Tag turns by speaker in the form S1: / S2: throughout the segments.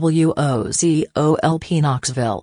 S1: WOZO-LP Knoxville.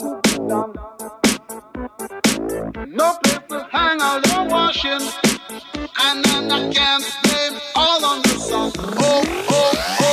S2: No place to hang out washing, and
S3: then I can't blame all
S4: on
S3: the
S2: sun. Oh, oh, oh.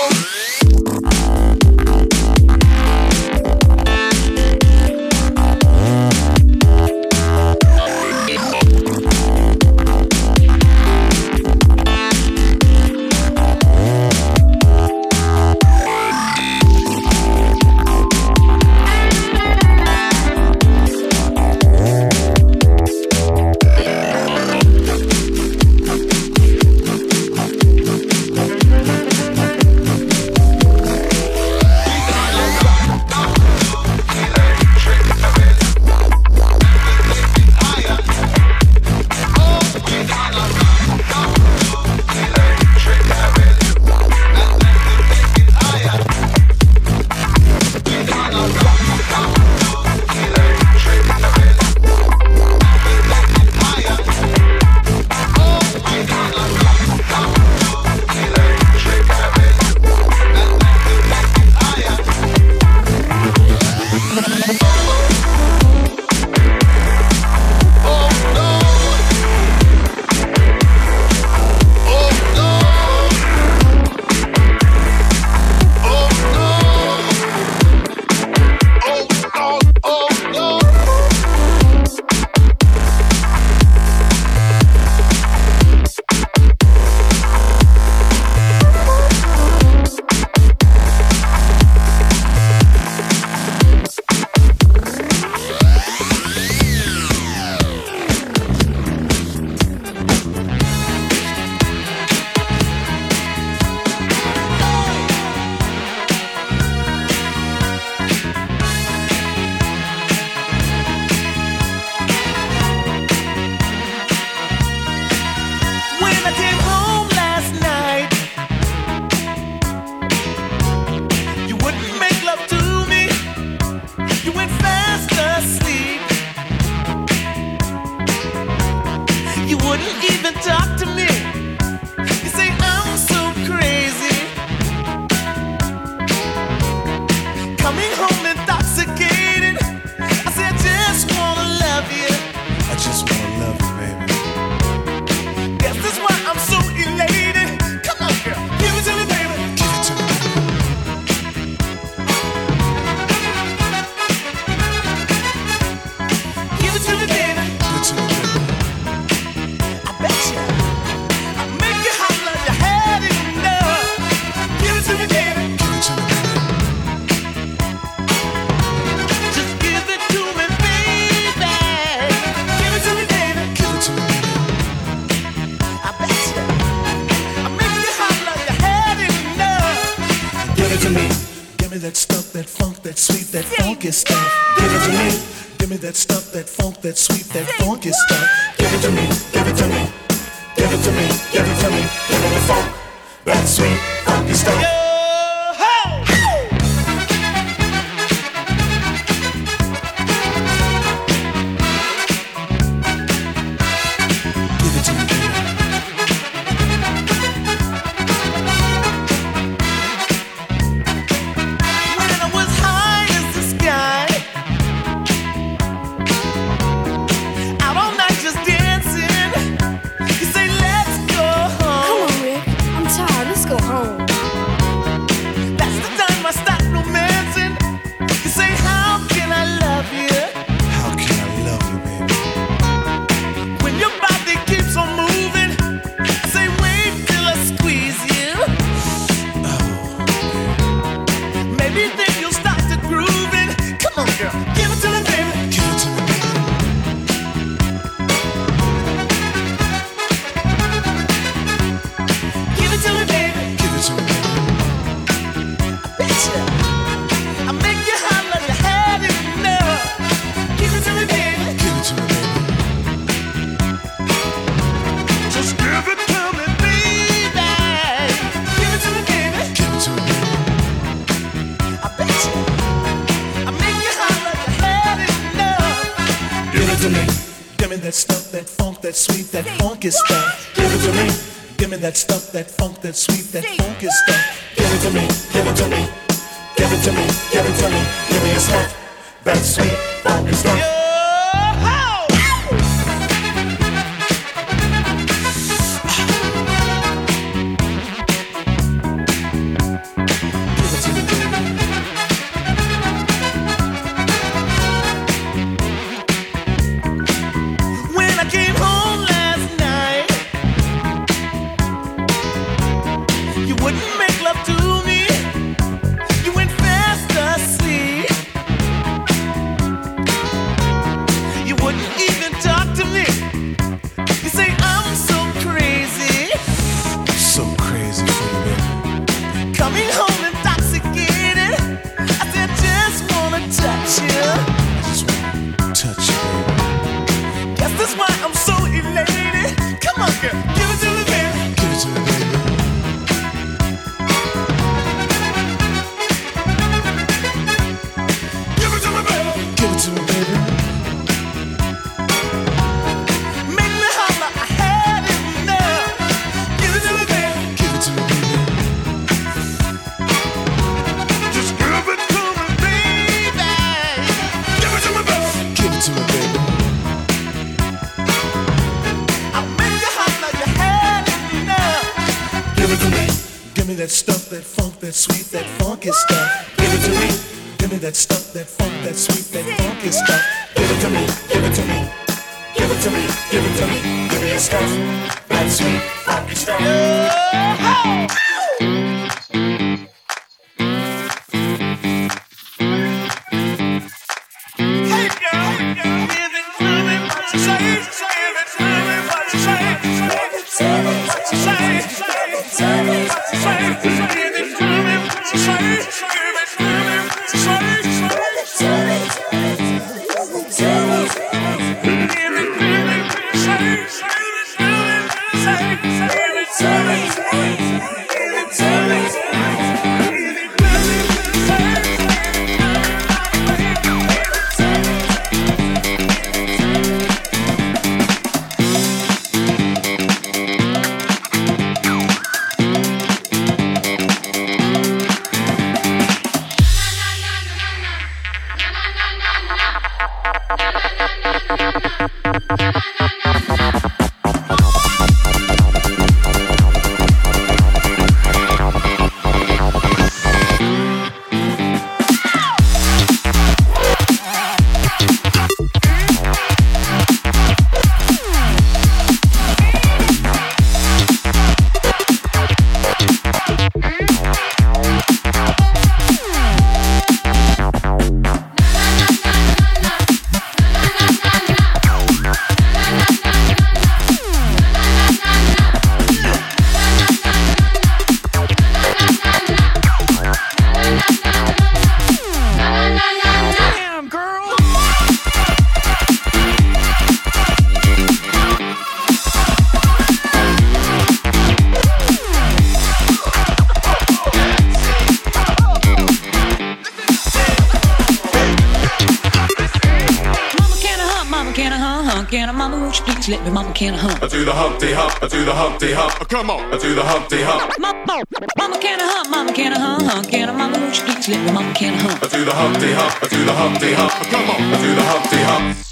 S2: is that. Give it to me. Give me that stuff that
S3: Come on,
S5: let's do the Humpty Hump.
S6: Mama, mama can I hump? Mama can I hump? Hump can I mama? Won't you please let me? Mama can I hump?
S5: Let's do the Humpty Hump. Let's do the Humpty Hump. Come on, let's do the Humpty Hump.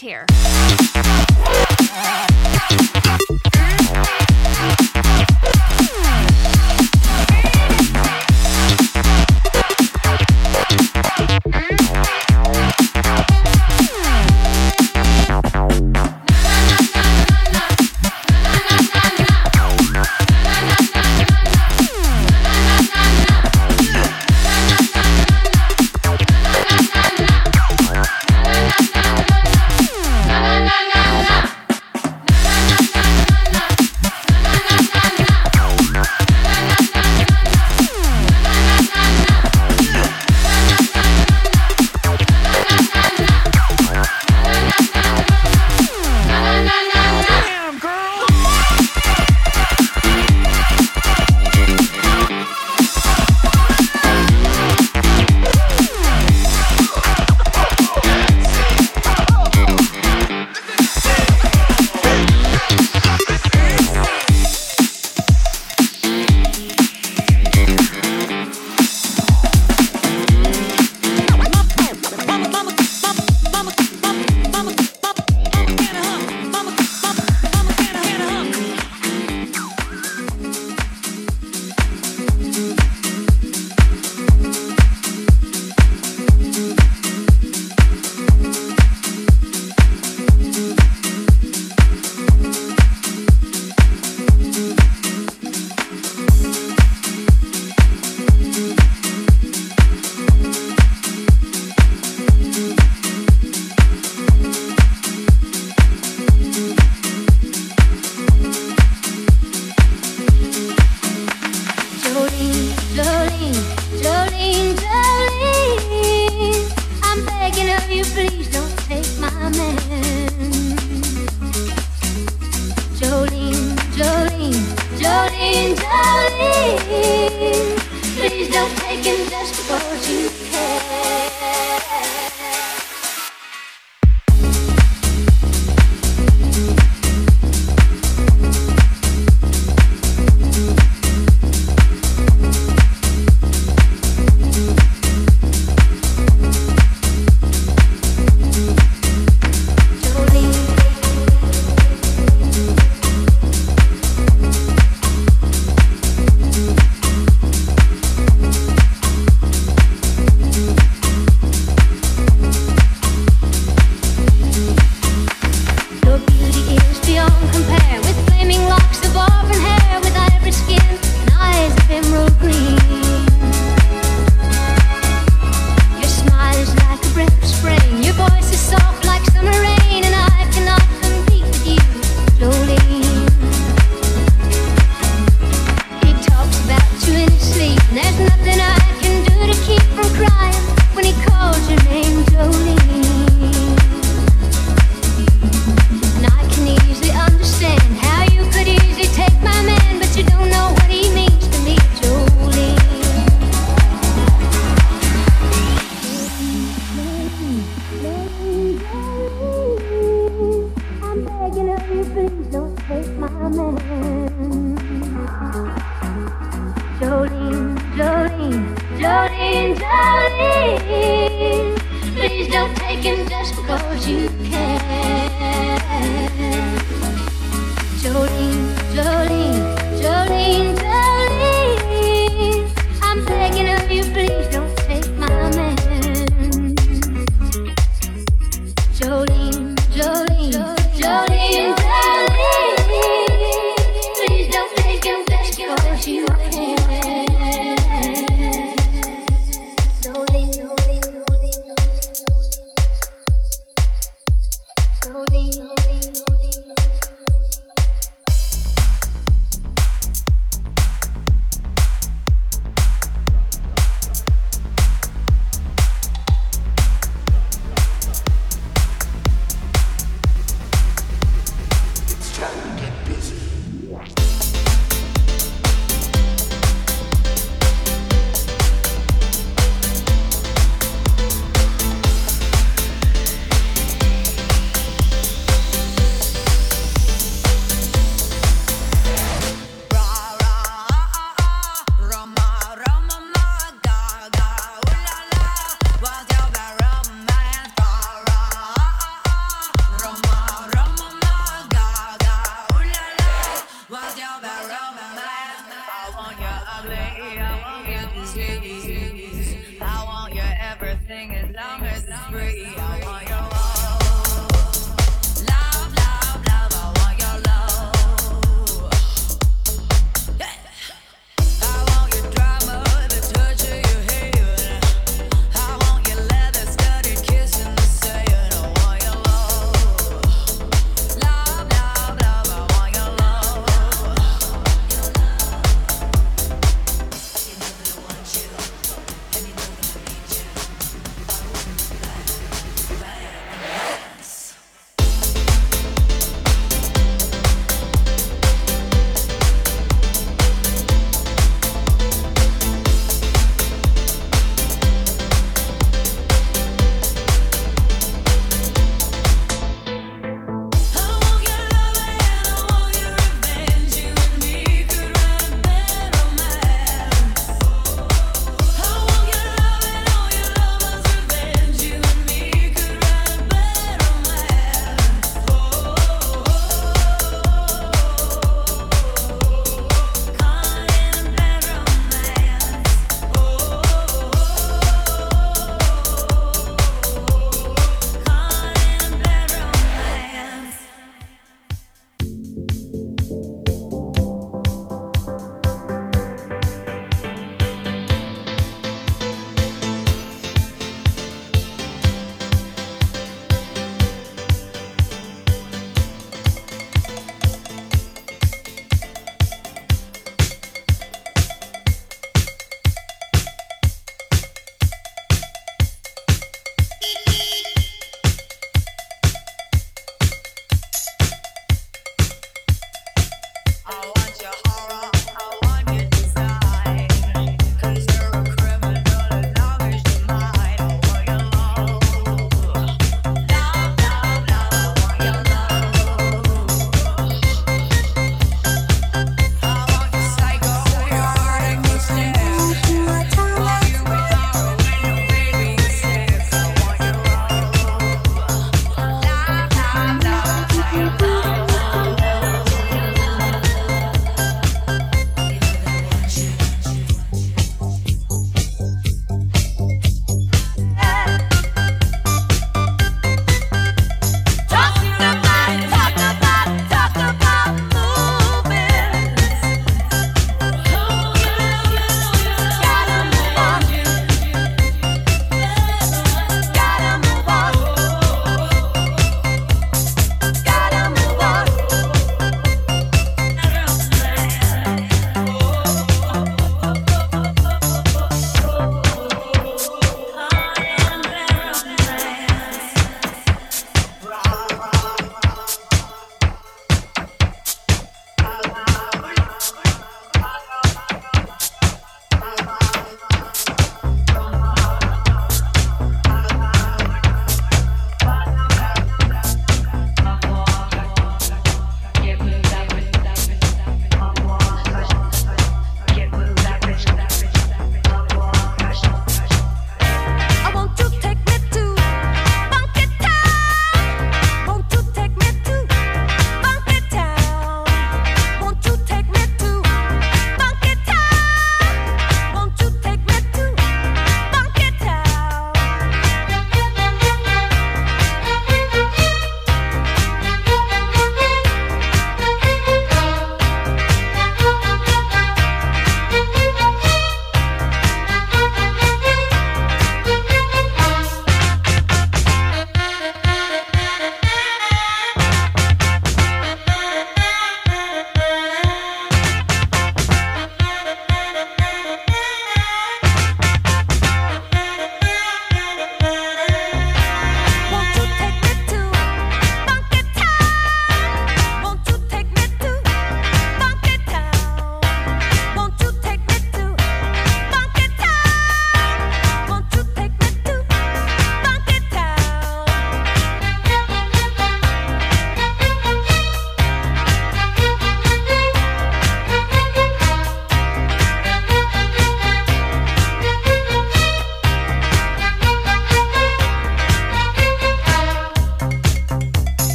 S7: here.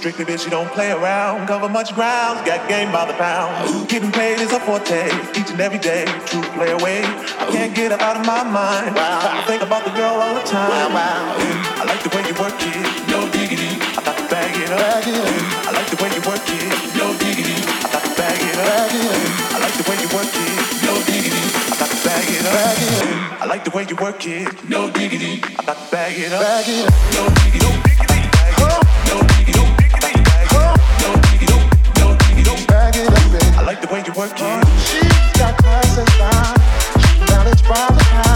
S8: Strictly bitch, you don't play around. Cover much ground, got game by the pound. Getting paid is a forte, each and every day. True play away. I can't get her out of my mind. I think about the girl all the time. I like the way you work it, no diggity. I got to bag it up. I like the way you work it, no diggity. I got to bag it up. I like the way you work it, no diggity. I got to bag it up. I like the way you work it, no diggity. I got to bag it up. No diggity, the way you work it.
S9: She's got class and style. Knowledge by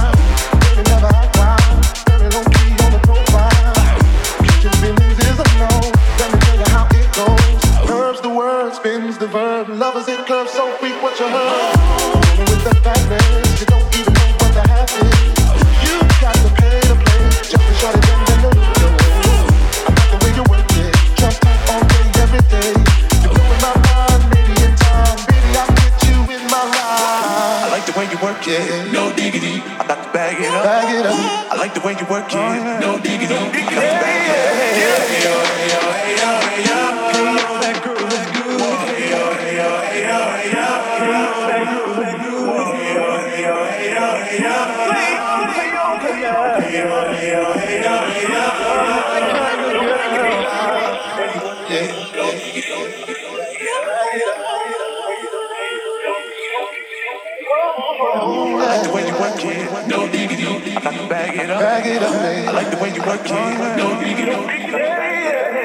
S9: I
S10: got to bag it up. Bag it up. I like the way you work it. No diggity. no got to it. Yeah, yeah. you work it,
S11: don't dig it, don't.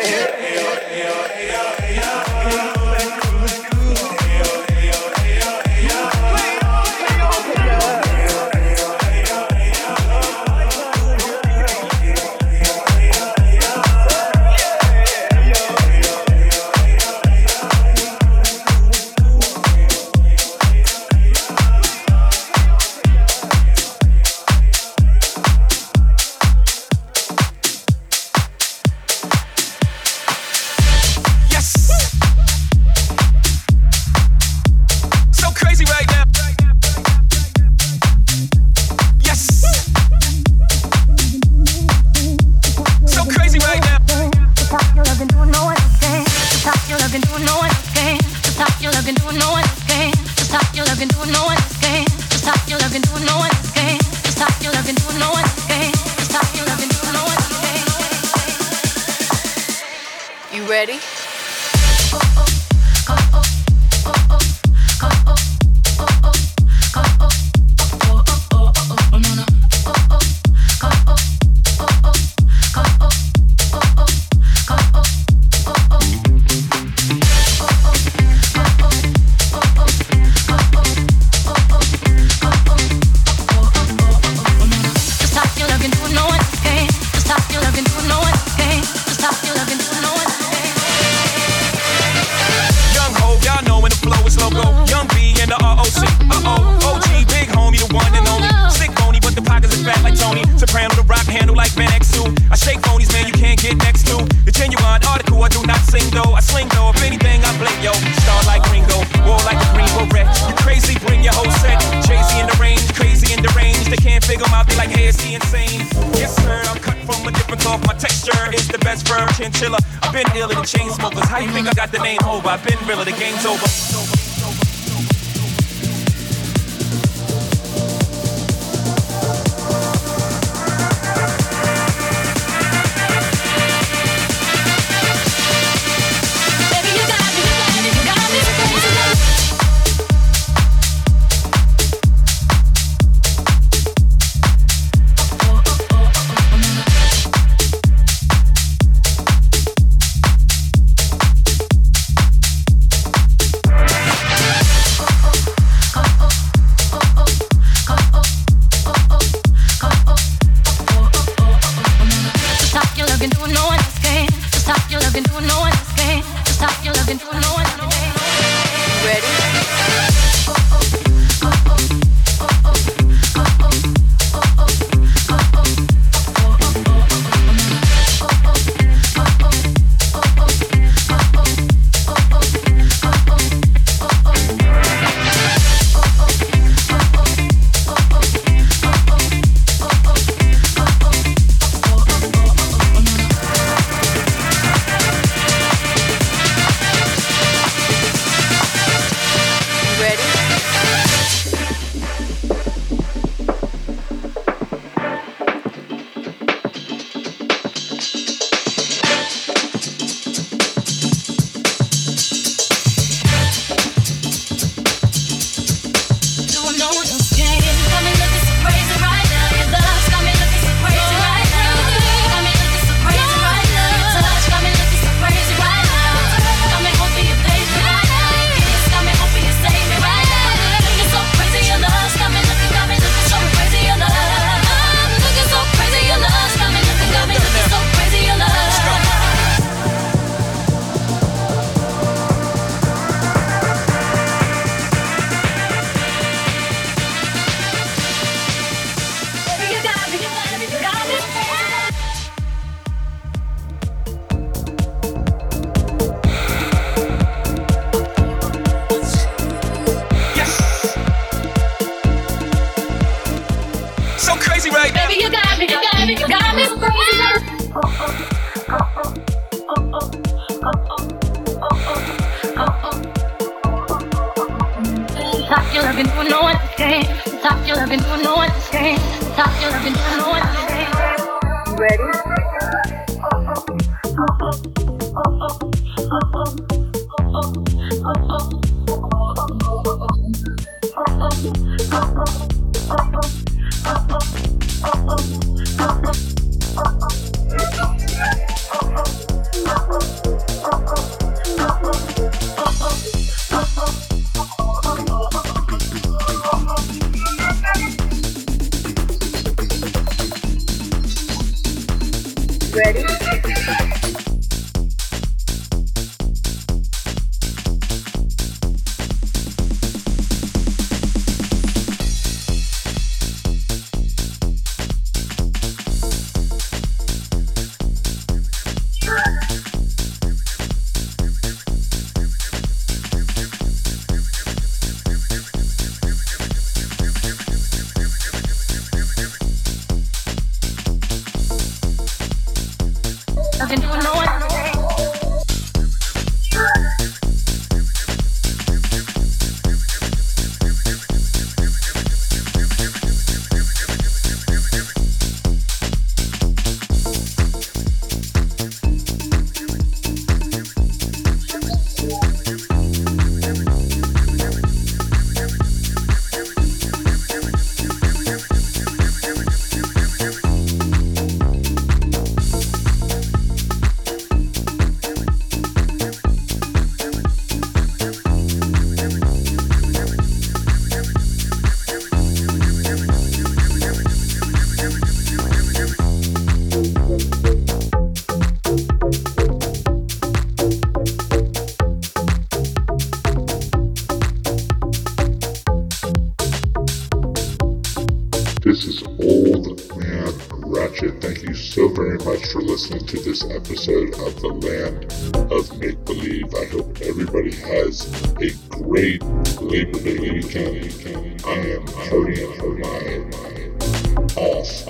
S11: Episode of The Land of Make Believe. I hope everybody has a great Labor Day weekend. I am partying my, my off,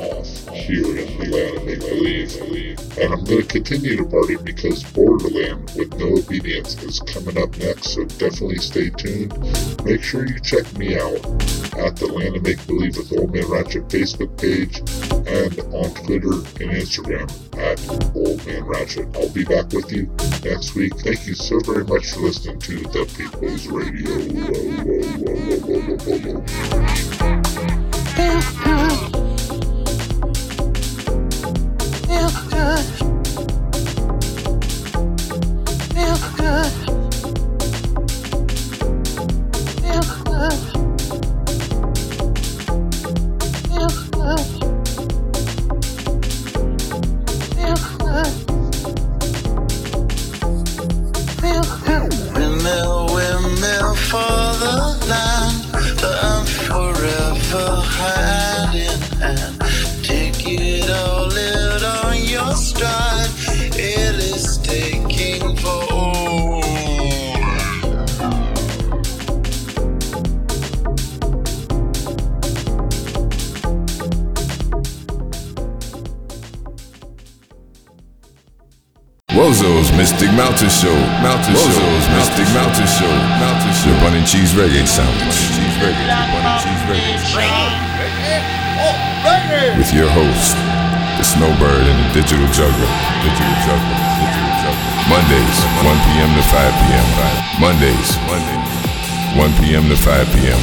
S11: the land of make believe. And I'm going to continue to party because Borderland with No Obedience is coming up next. So definitely stay tuned. Make sure you check me out at the Land of Make Believe with Old Man Ratchet Facebook page and on Twitter and Instagram at Old Man Ratchet. I'll be back with you next week. Thank you so very much for listening to the People's Radio. Whoa, whoa, whoa.
S12: Sandwich. With your host, the Snowbird and the Digital Juggler. Digital Juggler. Digital Juggler. Mondays, 1 p.m. to 5 p.m. Mondays, Mondays, 1 p.m. to 5 p.m.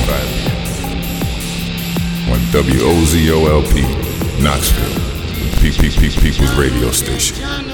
S12: On WOZOLP, Knoxville, the PPP People's Radio Station.